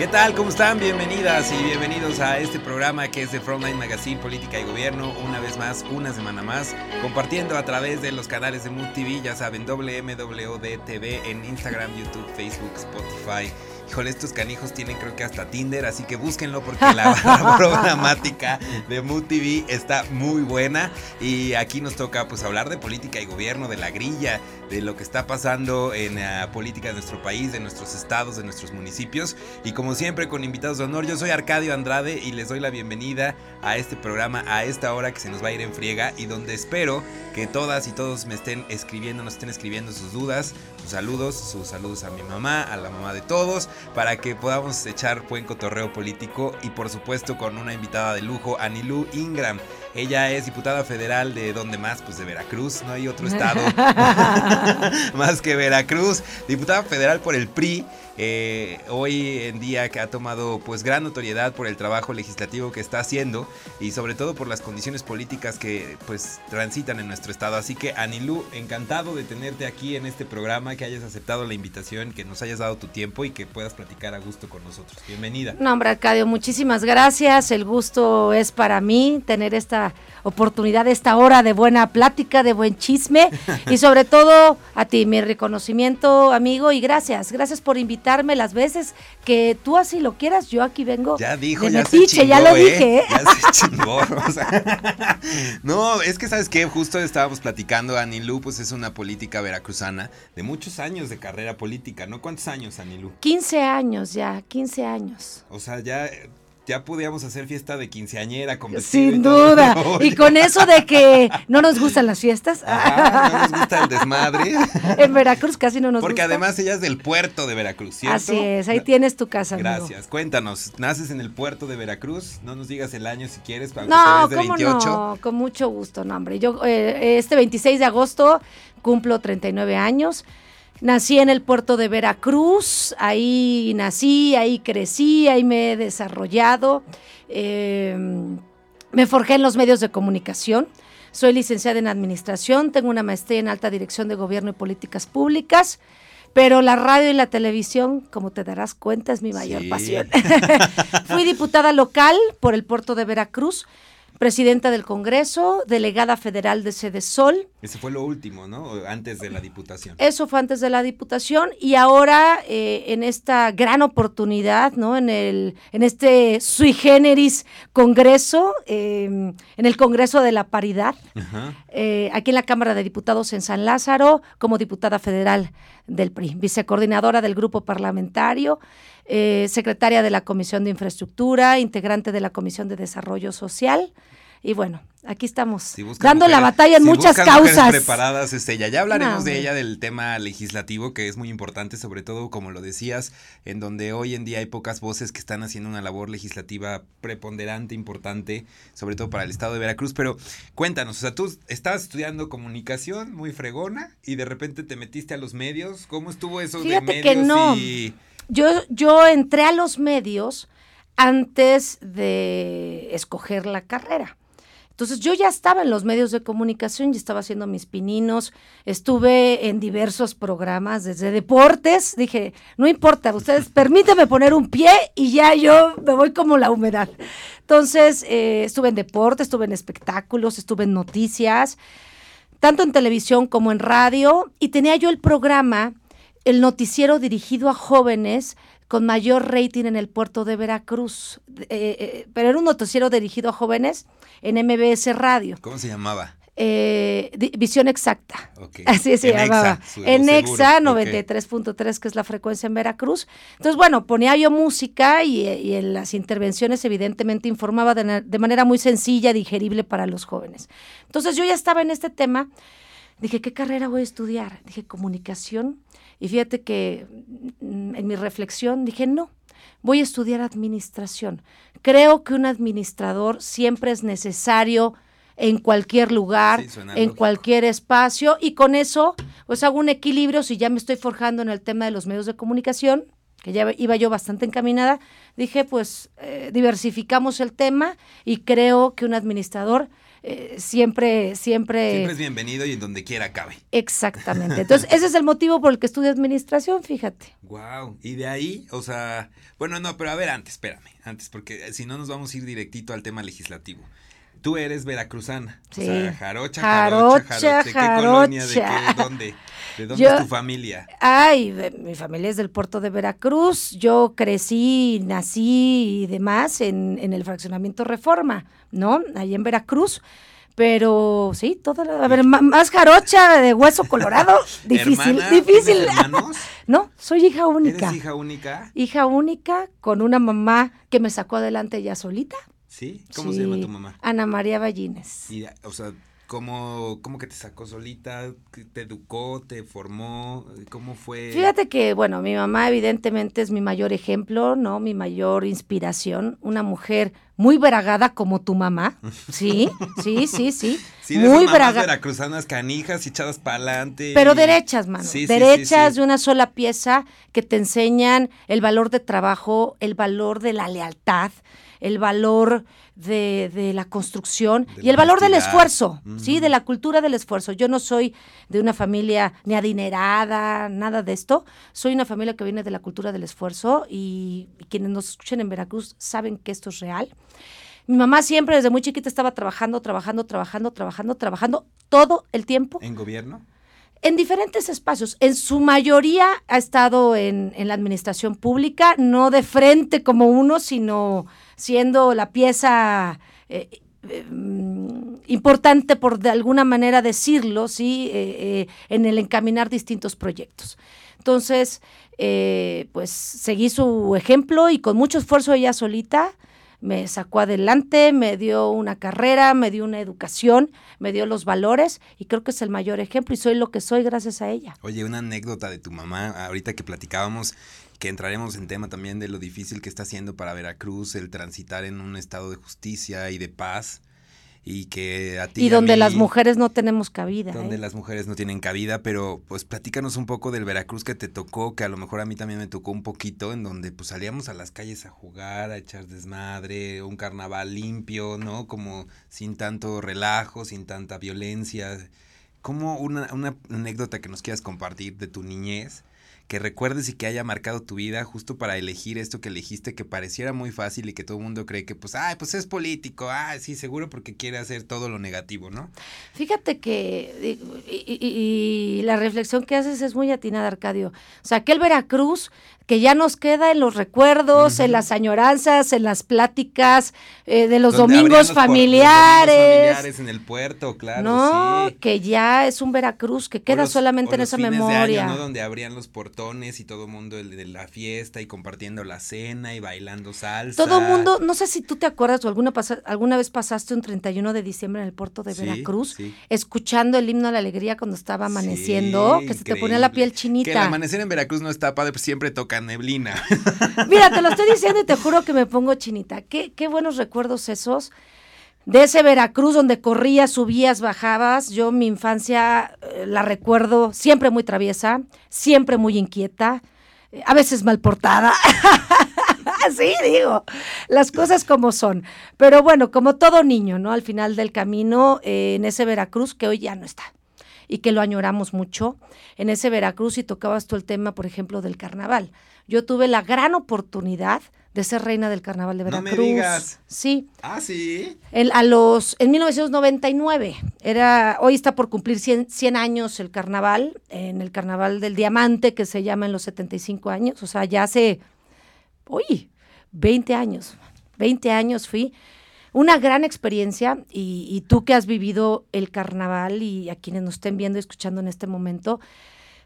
¿Qué tal? ¿Cómo están? Bienvenidas y bienvenidos a este programa que es de Frontline Magazine Política y Gobierno. Una vez más, una semana más, compartiendo a través de los canales de Mood TV, ya saben, WMWD en Instagram, YouTube, Facebook, Spotify Híjole, estos canijos tienen creo que hasta Tinder, así que búsquenlo porque la, programática de Mood TV está muy buena. Y aquí nos toca pues hablar de política y gobierno, de la grilla, de lo que está pasando en la política de nuestro país, de nuestros estados, de nuestros municipios. Y como siempre con invitados de honor, yo soy Arcadio Andrade y les doy la bienvenida a este programa a esta hora que se nos va a ir en friega y donde espero que todas y todos me estén escribiendo, nos estén escribiendo sus dudas, sus saludos, sus saludos a mi mamá, a la mamá de todos, para que podamos echar buen cotorreo político y por supuesto con una invitada de lujo, Anilú Ingram. Ella es diputada federal de donde más, pues de Veracruz, no hay otro estado más que Veracruz, diputada federal por el PRI eh, hoy en día que ha tomado pues gran notoriedad por el trabajo legislativo que está haciendo y sobre todo por las condiciones políticas que pues transitan en nuestro estado. Así que Anilú, encantado de tenerte aquí en este programa, que hayas aceptado la invitación, que nos hayas dado tu tiempo y que puedas platicar a gusto con nosotros. Bienvenida. No, hombre, Arcadio, muchísimas gracias. El gusto es para mí tener esta oportunidad, esta hora de buena plática, de buen chisme y sobre todo a ti, mi reconocimiento, amigo, y gracias. Gracias por invitarme las veces que tú así lo quieras, yo aquí vengo. Ya dijo, ya ya lo ¿eh? dije. ¿eh? Ya se chingó. no, es que sabes que justo estábamos platicando, Anilú, pues es una política veracruzana de muchos años de carrera política, ¿no? ¿Cuántos años, Anilú? 15 años ya, 15 años. O sea, ya ya podíamos hacer fiesta de quinceañera con Sin duda. Y con eso de que no nos gustan las fiestas. no nos gusta el desmadre. en Veracruz casi no nos Porque además ella es del puerto de Veracruz, ¿cierto? Así es, ahí tienes tu casa. Gracias. Cuéntanos, ¿naces en el puerto de Veracruz? No nos digas el año si quieres, no, te de 28. No, con mucho gusto, no, hombre. Yo eh, este 26 de agosto cumplo 39 años. Nací en el puerto de Veracruz, ahí nací, ahí crecí, ahí me he desarrollado. Em, me forjé en los medios de comunicación. Soy licenciada en administración, tengo una maestría en alta dirección de gobierno y políticas públicas, pero la radio y la televisión, como te darás cuenta, es mi mayor pasión. Fui diputada local por el puerto de Veracruz presidenta del Congreso, delegada federal de Sede Sol. Ese fue lo último, ¿no? Antes de la Diputación. Eso fue antes de la Diputación y ahora eh, en esta gran oportunidad, ¿no? En, el, en este sui generis Congreso, em, en el Congreso de la Paridad, eh, aquí en la Cámara de Diputados en San Lázaro, como diputada federal del PRI, vicecoordinadora del grupo parlamentario. Eh, secretaria de la Comisión de Infraestructura, integrante de la Comisión de Desarrollo Social. Y bueno, aquí estamos dando la batalla en muchas causas. preparadas es ella. Ya hablaremos de ella, del tema legislativo, que es muy importante, sobre todo, como lo decías, en donde hoy en día hay pocas voces que están haciendo una labor legislativa preponderante, importante, sobre todo para el estado de Veracruz. Pero cuéntanos, o sea, tú estabas estudiando comunicación muy fregona y de repente te metiste a los medios. ¿Cómo estuvo eso de medios que no. y yo, yo entré a los medios antes de escoger la carrera. Entonces yo ya estaba en los medios de comunicación, ya estaba haciendo mis pininos, estuve en diversos programas, desde deportes, dije, no importa, ustedes permítanme poner un pie y ya yo me voy como la humedad. Entonces eh, estuve en deportes, estuve en espectáculos, estuve en noticias, tanto en televisión como en radio, y tenía yo el programa el noticiero dirigido a jóvenes con mayor rating en el puerto de Veracruz. Eh, eh, pero era un noticiero dirigido a jóvenes en MBS Radio. ¿Cómo se llamaba? Eh, visión exacta. Así se llamaba. en Exa 93.3, que es la frecuencia en Veracruz. Entonces, bueno, ponía yo música y, en las intervenciones evidentemente informaba de, de manera muy sencilla, digerible para los jóvenes. Entonces yo ya estaba en este tema. Dije, ¿qué carrera voy a estudiar? Dije, comunicación y fíjate que mm, en mi reflexión dije, no, voy a estudiar administración. Creo que un administrador siempre es necesario en cualquier lugar, en cualquier espacio, y con eso pues hago un equilibrio, si ya me estoy forjando en el tema de los medios de comunicación, que ya iba yo bastante encaminada, dije pues eh, diversificamos el tema y creo que un administrador eh, siempre, siempre... Siempre es bienvenido y en donde quiera cabe. Exactamente. Entonces, ese es el motivo por el que estudio administración, fíjate. Wow. Y de ahí, o sea, bueno, no, pero a ver, antes, espérame, antes, porque si no nos vamos a ir directito al tema legislativo. Tú eres veracruzana. Sí. O sea, jarocha, jarocha, jarocha. ¿De qué colonia? ¿De qué? ¿Dónde? ¿De dónde es tu familia? Ay, mi familia es del puerto de Veracruz. Yo crecí, nací y demás en, en el fraccionamiento Reforma, ¿no? Ahí en Veracruz. Pero sí, todo, a ver, más jarocha de hueso colorado, difícil, difícil. hermanos? no, soy hija única. ¿Eres hija única? Hija única con una mamá que me sacó adelante ya solita. ¿Sí? ¿Cómo se llama tu mamá? Ana María Ballines. Y, o sea, ¿cómo, ¿cómo que te sacó solita? ¿Te educó? ¿Te formó? ¿Cómo fue? Fíjate que, bueno, mi mamá evidentemente es mi mayor ejemplo, ¿no? Mi mayor inspiración. Una mujer muy bragada como tu mamá. Sí, sí, sí, sí. sí muy bragada. veracruzanas canijas echadas para adelante. Pero derechas, mano. Sí, derechas de una sola pieza que te enseñan el valor de trabajo, el valor de la lealtad el valor de, de la construcción y el valor del esfuerzo, ¿sí? De la cultura del esfuerzo. Yo no soy de una familia ni adinerada, nada de esto. Soy una familia que viene de la cultura del esfuerzo y, quienes nos escuchen en Veracruz saben que esto es real. Mi mamá siempre desde muy chiquita estaba trabajando, trabajando, trabajando, trabajando, trabajando todo el tiempo. ¿En gobierno? En diferentes espacios. En su mayoría ha estado en, la administración pública, no de frente como uno, sino siendo la pieza eh, eh, importante, por de alguna manera decirlo, ¿sí? Eh, en el encaminar distintos proyectos. Entonces, pues seguí su ejemplo y con mucho esfuerzo ella solita me sacó adelante, me dio una carrera, me dio una educación, me dio los valores y creo que es el mayor ejemplo y soy lo que soy gracias a ella. Oye, una anécdota de tu mamá, ahorita que platicábamos, que entraremos en tema también de lo difícil que está haciendo para Veracruz el transitar en un estado de justicia y de paz y que a ti y donde las mujeres no tenemos cabida donde ¿eh? las mujeres no tienen cabida pero pues platícanos un poco del Veracruz que te tocó que a lo mejor a mí también me tocó un poquito en donde pues salíamos a las calles a jugar a echar desmadre un carnaval limpio no como sin tanto relajo sin tanta violencia como una, una anécdota que nos quieras compartir de tu niñez que recuerdes y que haya marcado tu vida justo para elegir esto que elegiste que pareciera muy fácil y que todo el mundo cree que pues, ay, pues es político, ah, sí, seguro porque quiere hacer todo lo negativo, ¿no? Fíjate que, y, la reflexión que haces es muy atinada, Arcadio. O sea, aquel Veracruz que ya nos queda en los recuerdos, en las añoranzas, en las pláticas eh, de los domingos familiares. familiares en el puerto, claro. No, que ya es un Veracruz que queda solamente en esa memoria. ¿no? Donde abrían los portones y todo el mundo de la fiesta y compartiendo la cena y bailando salsa. Todo el mundo, no sé si tú te acuerdas o alguna, alguna vez pasaste un 31 de diciembre en el puerto de Veracruz, escuchando el himno a la alegría cuando estaba amaneciendo, que se te ponía la piel chinita. Que el amanecer en Veracruz no está padre, pues siempre neblina. Mira, te lo estoy diciendo y te juro que me pongo chinita. Qué, qué buenos recuerdos esos de ese Veracruz donde corrías, subías, bajabas. Yo mi infancia eh, la recuerdo siempre muy traviesa, siempre muy inquieta, eh, a veces mal portada. sí, digo, las cosas como son. Pero bueno, como todo niño, ¿no? Al final del camino, eh, en ese Veracruz que hoy ya no está y que lo añoramos mucho. En ese Veracruz y tocabas tú el tema, por ejemplo, del carnaval. Yo tuve la gran oportunidad de ser reina del carnaval de Veracruz. No me digas. Sí. Ah, sí. En, a los, en 1999, era, hoy está por cumplir 100, 100, años el carnaval, en el carnaval del diamante, que se llama en los 75 años, o sea, ya hace, uy, 20 años, 20 años fui una gran experiencia y, tú que has vivido el carnaval y a quienes nos estén viendo y escuchando en este momento,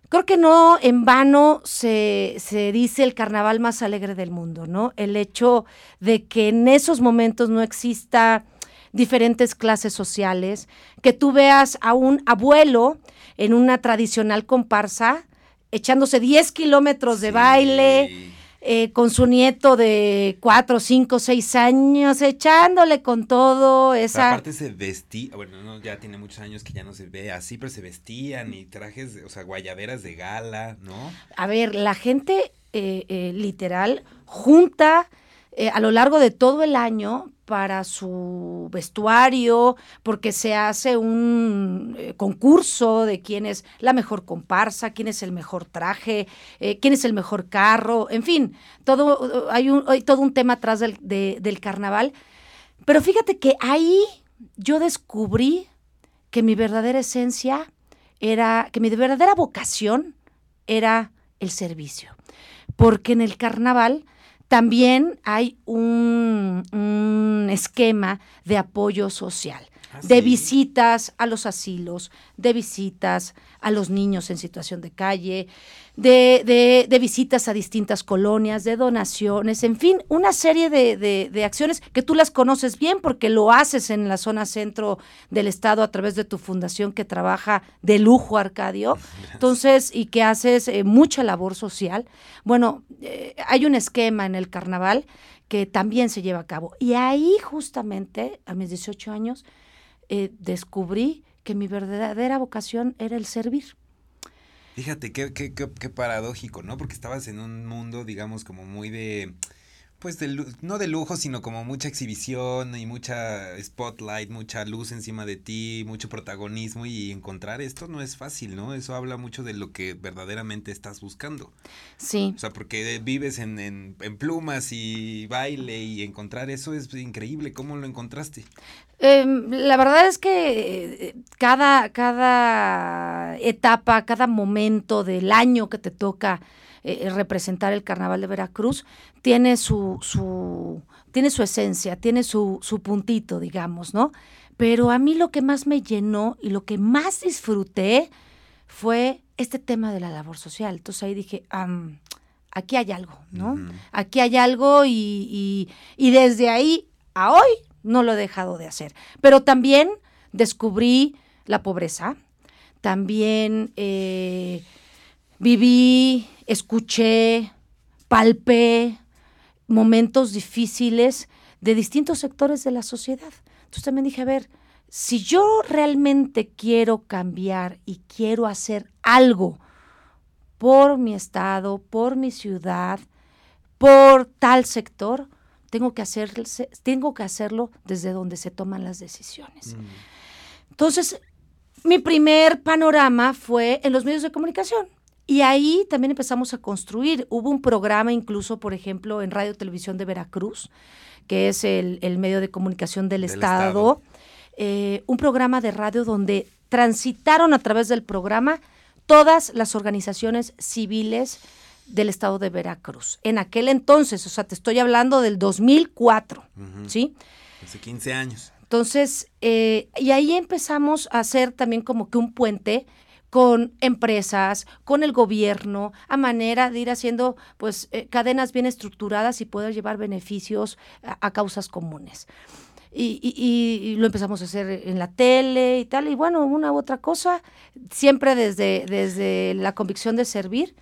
creo que no en vano se, se, dice el carnaval más alegre del mundo, ¿no? El hecho de que en esos momentos no exista diferentes clases sociales, que tú veas a un abuelo en una tradicional comparsa echándose 10 kilómetros de baile eh, con su nieto de cuatro, cinco, seis años, echándole con todo esa... aparte se vestía, bueno, ya tiene muchos años que ya no se ve así, pero se vestían y trajes, o sea, guayaberas de gala, ¿no? A ver, la gente eh, eh, literal junta eh, a lo largo de todo el año para su vestuario, porque se hace un eh, concurso de quién es la mejor comparsa, quién es el mejor traje, eh, quién es el mejor carro, en fin, todo, hay, un, hay todo un tema atrás del, del carnaval. Pero fíjate que ahí yo descubrí que mi verdadera esencia era, que mi verdadera vocación era el servicio. Porque en el carnaval también hay un, esquema de apoyo social, de visitas a los asilos, de visitas a los niños en situación de calle, de, de, visitas a distintas colonias, de donaciones, en fin, una serie de, de, acciones que tú las conoces bien porque lo haces en la zona centro del estado a través de tu fundación que trabaja de lujo, Arcadio, entonces, y que haces eh, mucha labor social. Bueno, eh, hay un esquema en el carnaval que también se lleva a cabo. Y ahí justamente, a mis 18 años, eh, descubrí que mi verdadera vocación era el servir. Fíjate, qué, qué, qué, qué, paradójico, ¿no? Porque estabas en un mundo, digamos, como muy de, pues, de, no de lujo, sino como mucha exhibición y mucha spotlight, mucha luz encima de ti, mucho protagonismo y encontrar esto no es fácil, ¿no? Eso habla mucho de lo que verdaderamente estás buscando. Sí. O sea, porque vives en, en, en plumas y baile y encontrar eso es increíble. ¿Cómo lo encontraste? Em, la verdad es que eh, cada, cada etapa, cada momento del año que te toca eh, representar el Carnaval de Veracruz tiene su, su, tiene su esencia, tiene su, su puntito, digamos, ¿no? Pero a mí lo que más me llenó y lo que más disfruté fue este tema de la labor social. Entonces ahí dije, aquí hay algo, ¿no? Aquí hay algo y, y, y desde ahí a hoy no lo he dejado de hacer. Pero también descubrí la pobreza, también eh, viví, escuché, palpé momentos difíciles de distintos sectores de la sociedad. Entonces también dije, a ver, si yo realmente quiero cambiar y quiero hacer algo por mi estado, por mi ciudad, por tal sector, tengo que, tengo que hacerlo desde donde se toman las decisiones. Mm. Entonces, mi primer panorama fue en los medios de comunicación. Y ahí también empezamos a construir. Hubo un programa incluso, por ejemplo, en Radio Televisión de Veracruz, que es el, medio de comunicación del, Estado, eh, un programa de radio donde transitaron a través del programa todas las organizaciones civiles del estado de Veracruz. En aquel entonces, o sea, te estoy hablando del 2004, ¿sí? Hace 15 años. Entonces, eh, y ahí empezamos a hacer también como que un puente con empresas, con el gobierno, a manera de ir haciendo pues eh, cadenas bien estructuradas y poder llevar beneficios a, causas comunes. Y, y, lo empezamos a hacer en la tele y tal, y bueno, una u otra cosa, siempre desde, desde la convicción de servir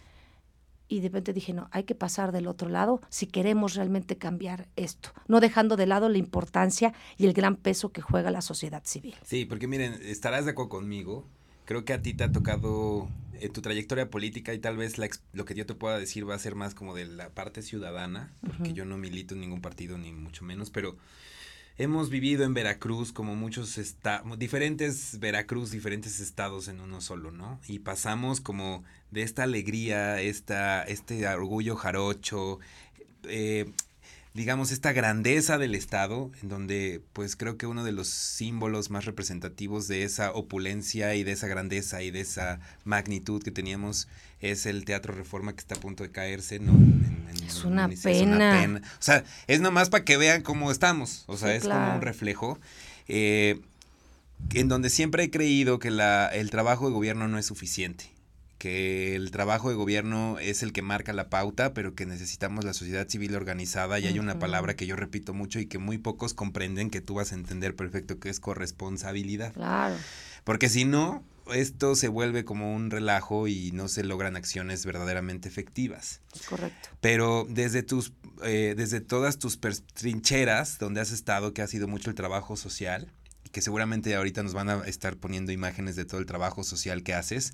y de repente dije, no, hay que pasar del otro lado si queremos realmente cambiar esto, no dejando de lado la importancia y el gran peso que juega la sociedad civil. Sí, porque miren, estarás de acuerdo conmigo, creo que a ti te ha tocado en tu trayectoria política y tal vez lo que yo te pueda decir va a ser más como de la parte ciudadana, porque yo no milito en ningún partido ni mucho menos, pero hemos vivido en Veracruz como muchos estados, diferentes Veracruz, diferentes estados en uno solo, ¿no? Y pasamos como de esta alegría, esta, este orgullo jarocho, eh, digamos, esta grandeza del Estado, en donde pues creo que uno de los símbolos más representativos de esa opulencia y de esa grandeza y de esa magnitud que teníamos es el Teatro Reforma que está a punto de caerse, ¿no? es, una pena. O sea, es nomás para que vean cómo estamos, o sea, es como un reflejo. Eh, en donde siempre he creído que la, el trabajo de gobierno no es suficiente que el trabajo de gobierno es el que marca la pauta, pero que necesitamos la sociedad civil organizada y hay una palabra que yo repito mucho y que muy pocos comprenden que tú vas a entender perfecto que es corresponsabilidad. Claro. Porque si no, esto se vuelve como un relajo y no se logran acciones verdaderamente efectivas. Correcto. Pero desde tus, eh, desde todas tus trincheras donde has estado, que ha sido mucho el trabajo social, que seguramente ahorita nos van a estar poniendo imágenes de todo el trabajo social que haces.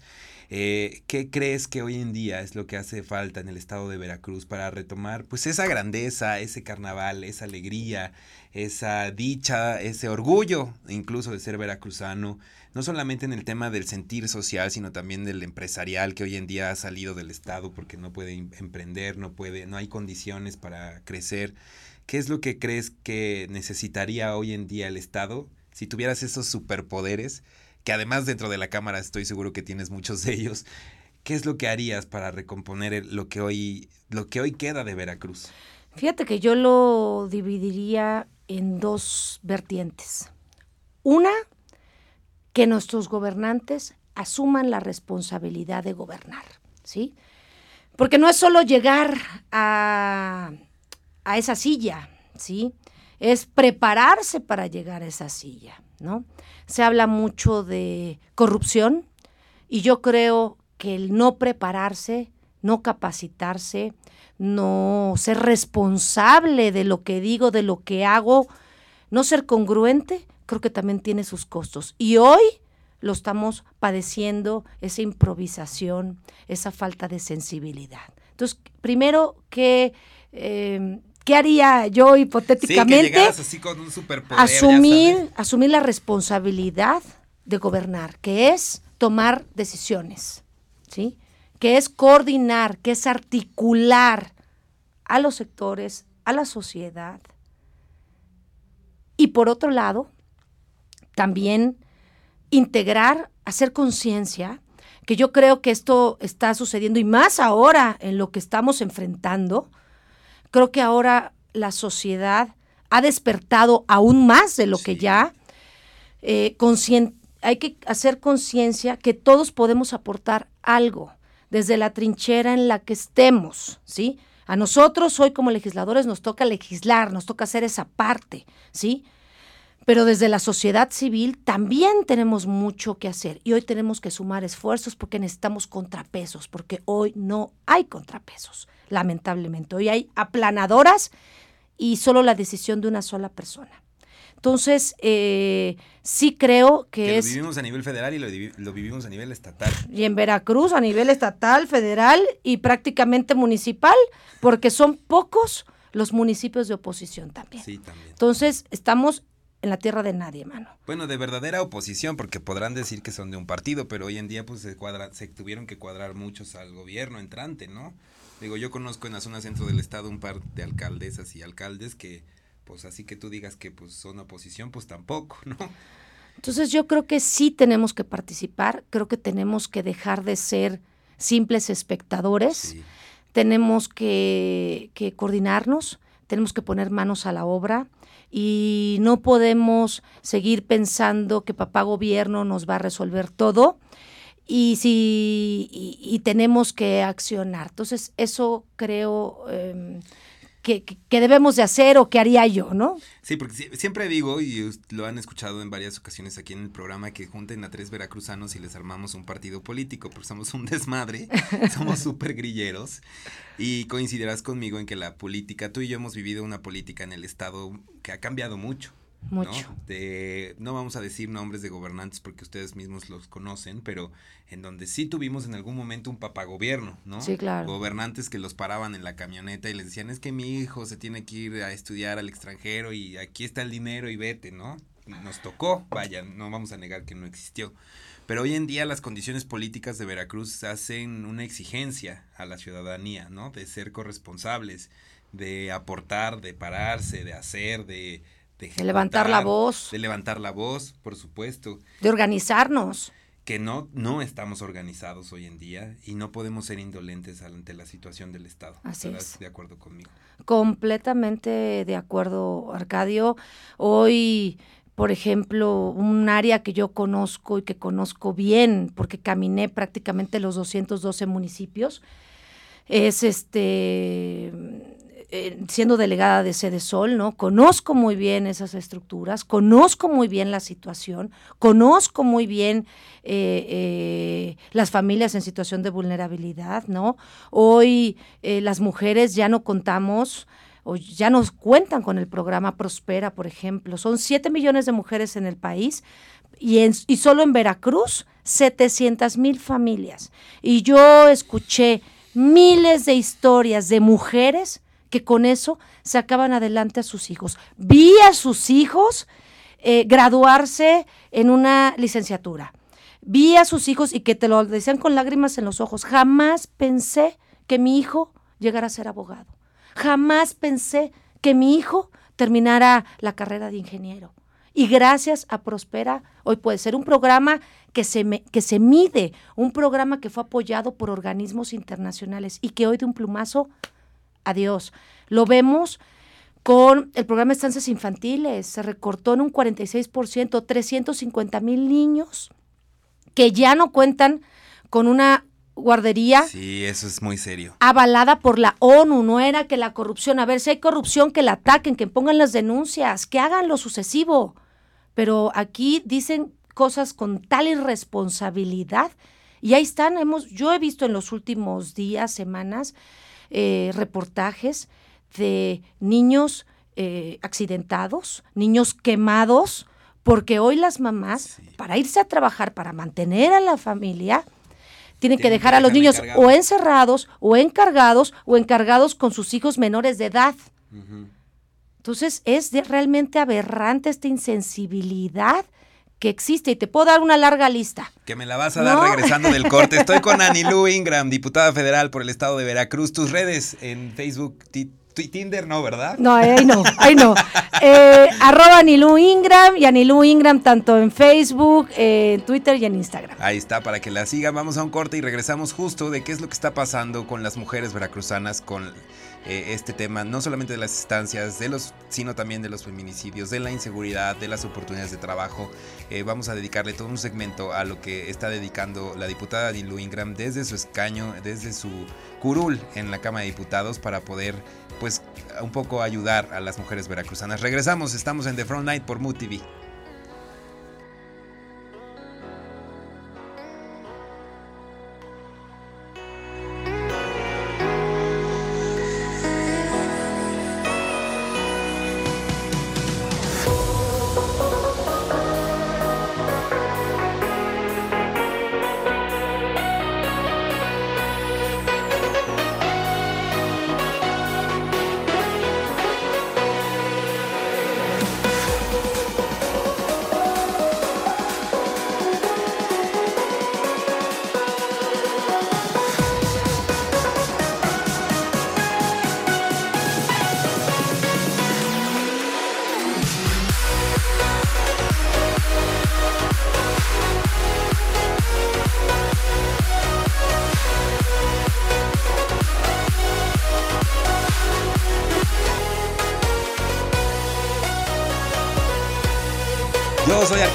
Eh, ¿Qué crees que hoy en día es lo que hace falta en el estado de Veracruz para retomar pues esa grandeza, ese carnaval, esa alegría, esa dicha, ese orgullo incluso de ser veracruzano? No solamente en el tema del sentir social, sino también del empresarial que hoy en día ha salido del estado porque no puede em-, emprender, no puede, no hay condiciones para crecer. ¿Qué es lo que crees que necesitaría hoy en día el Estado si tuvieras esos superpoderes? Que además dentro de la Cámara estoy seguro que tienes muchos de ellos. ¿Qué es lo que harías para recomponer lo que hoy, lo que hoy queda de Veracruz? Fíjate que yo lo dividiría en dos vertientes. Una, que nuestros gobernantes asuman la responsabilidad de gobernar, ¿sí? Porque no es solo llegar a a esa silla, ¿sí? Es prepararse para llegar a esa silla, ¿no? Se habla mucho de corrupción y yo creo que el no prepararse, no capacitarse, no ser responsable de lo que digo, de lo que hago, no ser congruente, creo que también tiene sus costos. Y hoy lo estamos padeciendo, esa improvisación, esa falta de sensibilidad. Entonces, primero que eh, ¿Qué haría yo hipotéticamente? así con un superpoder, asumir, asumir la responsabilidad de gobernar, que es tomar decisiones, ¿sí? Que es coordinar, que es articular a los sectores, a la sociedad. Y por otro lado, también integrar, hacer conciencia, que yo creo que esto está sucediendo y más ahora en lo que estamos enfrentando, Creo que ahora la sociedad ha despertado aún más de lo que ya. Eh, hay que hacer conciencia que todos podemos aportar algo desde la trinchera en la que estemos, ¿sí? A nosotros hoy como legisladores nos toca legislar, nos toca hacer esa parte, ¿sí? Pero desde la sociedad civil también tenemos mucho que hacer y hoy tenemos que sumar esfuerzos porque necesitamos contrapesos, porque hoy no hay contrapesos lamentablemente. Hoy hay aplanadoras y solo la decisión de una sola persona. Entonces, eh, sí creo que, es... Lo vivimos a nivel federal y lo, vivimos a nivel estatal. Y en Veracruz a nivel estatal, federal y prácticamente municipal, porque son pocos los municipios de oposición también. Sí, también. Entonces, estamos en la tierra de nadie, mano. Bueno, de verdadera oposición, porque podrán decir que son de un partido, pero hoy en día pues se, se tuvieron que cuadrar muchos al gobierno entrante, ¿no? Digo, yo conozco en la zona centro del estado un par de alcaldesas y alcaldes que, pues así que tú digas que pues son oposición, pues tampoco, ¿no? Entonces yo creo que sí tenemos que participar, creo que tenemos que dejar de ser simples espectadores, tenemos que, que coordinarnos, tenemos que poner manos a la obra y no podemos seguir pensando que papá gobierno nos va a resolver todo y si y, tenemos que accionar. Entonces, eso creo em, que, que, debemos de hacer o que haría yo, ¿no? Sí, porque siempre digo, y lo han escuchado en varias ocasiones aquí en el programa, que junten a tres veracruzanos y les armamos un partido político, porque somos un desmadre, somos súper grilleros, y coincidirás conmigo en que la política, tú y yo hemos vivido una política en el Estado que ha cambiado mucho. Mucho. ¿no? De, no vamos a decir nombres de gobernantes porque ustedes mismos los conocen, pero en donde sí tuvimos en algún momento un papagobierno, ¿no? Sí, claro. Gobernantes que los paraban en la camioneta y les decían, es que mi hijo se tiene que ir a estudiar al extranjero y aquí está el dinero y vete, ¿no? Nos tocó, vaya, no vamos a negar que no existió. Pero hoy en día las condiciones políticas de Veracruz hacen una exigencia a la ciudadanía, ¿no? De ser corresponsables, de aportar, de pararse, de hacer, de de, levantar la voz. De levantar la voz, por supuesto. De organizarnos. Que no, no estamos organizados hoy en día y no podemos ser indolentes ante la situación del Estado. Así ¿Estás de acuerdo conmigo? Completamente de acuerdo, Arcadio. Hoy por ejemplo, un área que yo conozco y que conozco bien, porque caminé prácticamente los 212 municipios, es este eh, siendo delegada de Sede Sol, ¿no? Conozco muy bien esas estructuras, conozco muy bien la situación, conozco muy bien eh, eh, las familias en situación de vulnerabilidad, ¿no? Hoy las mujeres ya no contamos o ya nos cuentan con el programa Prospera, por ejemplo. Son 7 millones de mujeres en el país y, en, y solo en Veracruz 700 mil familias. Y yo escuché miles de historias de mujeres que con eso sacaban adelante a sus hijos. Vi a sus hijos eh, graduarse en una licenciatura. Vi a sus hijos y que te lo decían con lágrimas en los ojos. Jamás pensé que mi hijo llegara a ser abogado. Jamás pensé que mi hijo terminara la carrera de ingeniero. Y gracias a Prospera, hoy puede ser un programa que se, que se mide, un programa que fue apoyado por organismos internacionales y que hoy de un plumazo, adiós. Lo vemos con el programa de estancias infantiles, se recortó en un 46%, 350 mil niños que ya no cuentan con una guardería. Sí, eso es muy serio. Avalada por la ONU, no era que la corrupción, a ver, si hay corrupción, que la ataquen, que pongan las denuncias, que hagan lo sucesivo. Pero aquí dicen cosas con tal irresponsabilidad y ahí están, hemos, yo he visto en los últimos días, semanas, eh, reportajes de niños eh, accidentados, niños quemados, porque hoy las mamás, para irse a trabajar, para mantener a la familia, tienen que dejar a los niños o encerrados, o encargados, o encargados con sus hijos menores de edad. Entonces es realmente aberrante esta insensibilidad que existe y te puedo dar una larga lista. Que me la vas a dar regresando del corte. Estoy con Anilú Ingram, diputada federal por el estado de Veracruz. Tus redes en Facebook, Tinder no, ¿verdad? No, ahí no, ahí no. Eh, arroba Anilú Ingram y Anilú Ingram tanto en Facebook, en Twitter y en Instagram. Ahí está, para que la sigan. Vamos a un corte y regresamos justo de qué es lo que está pasando con las mujeres veracruzanas, con eh, este tema, no solamente de las instancias, de los, sino también de los feminicidios, de la inseguridad, de las oportunidades de trabajo. Eh, vamos a dedicarle todo un segmento a lo que está dedicando la diputada Nilu Ingram desde su escaño, desde su curul en la Cámara de Diputados para poder pues un poco ayudar a las mujeres veracruzanas. Regresamos, estamos en The Front Night por Mood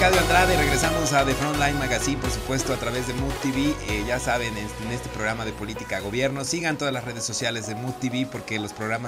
Arcadio Andrade, regresamos a The Frontline Magazine, por supuesto, a través de Mood TV. Eh, ya saben, en este programa de política gobierno, sigan todas las redes sociales de Mood TV porque los programas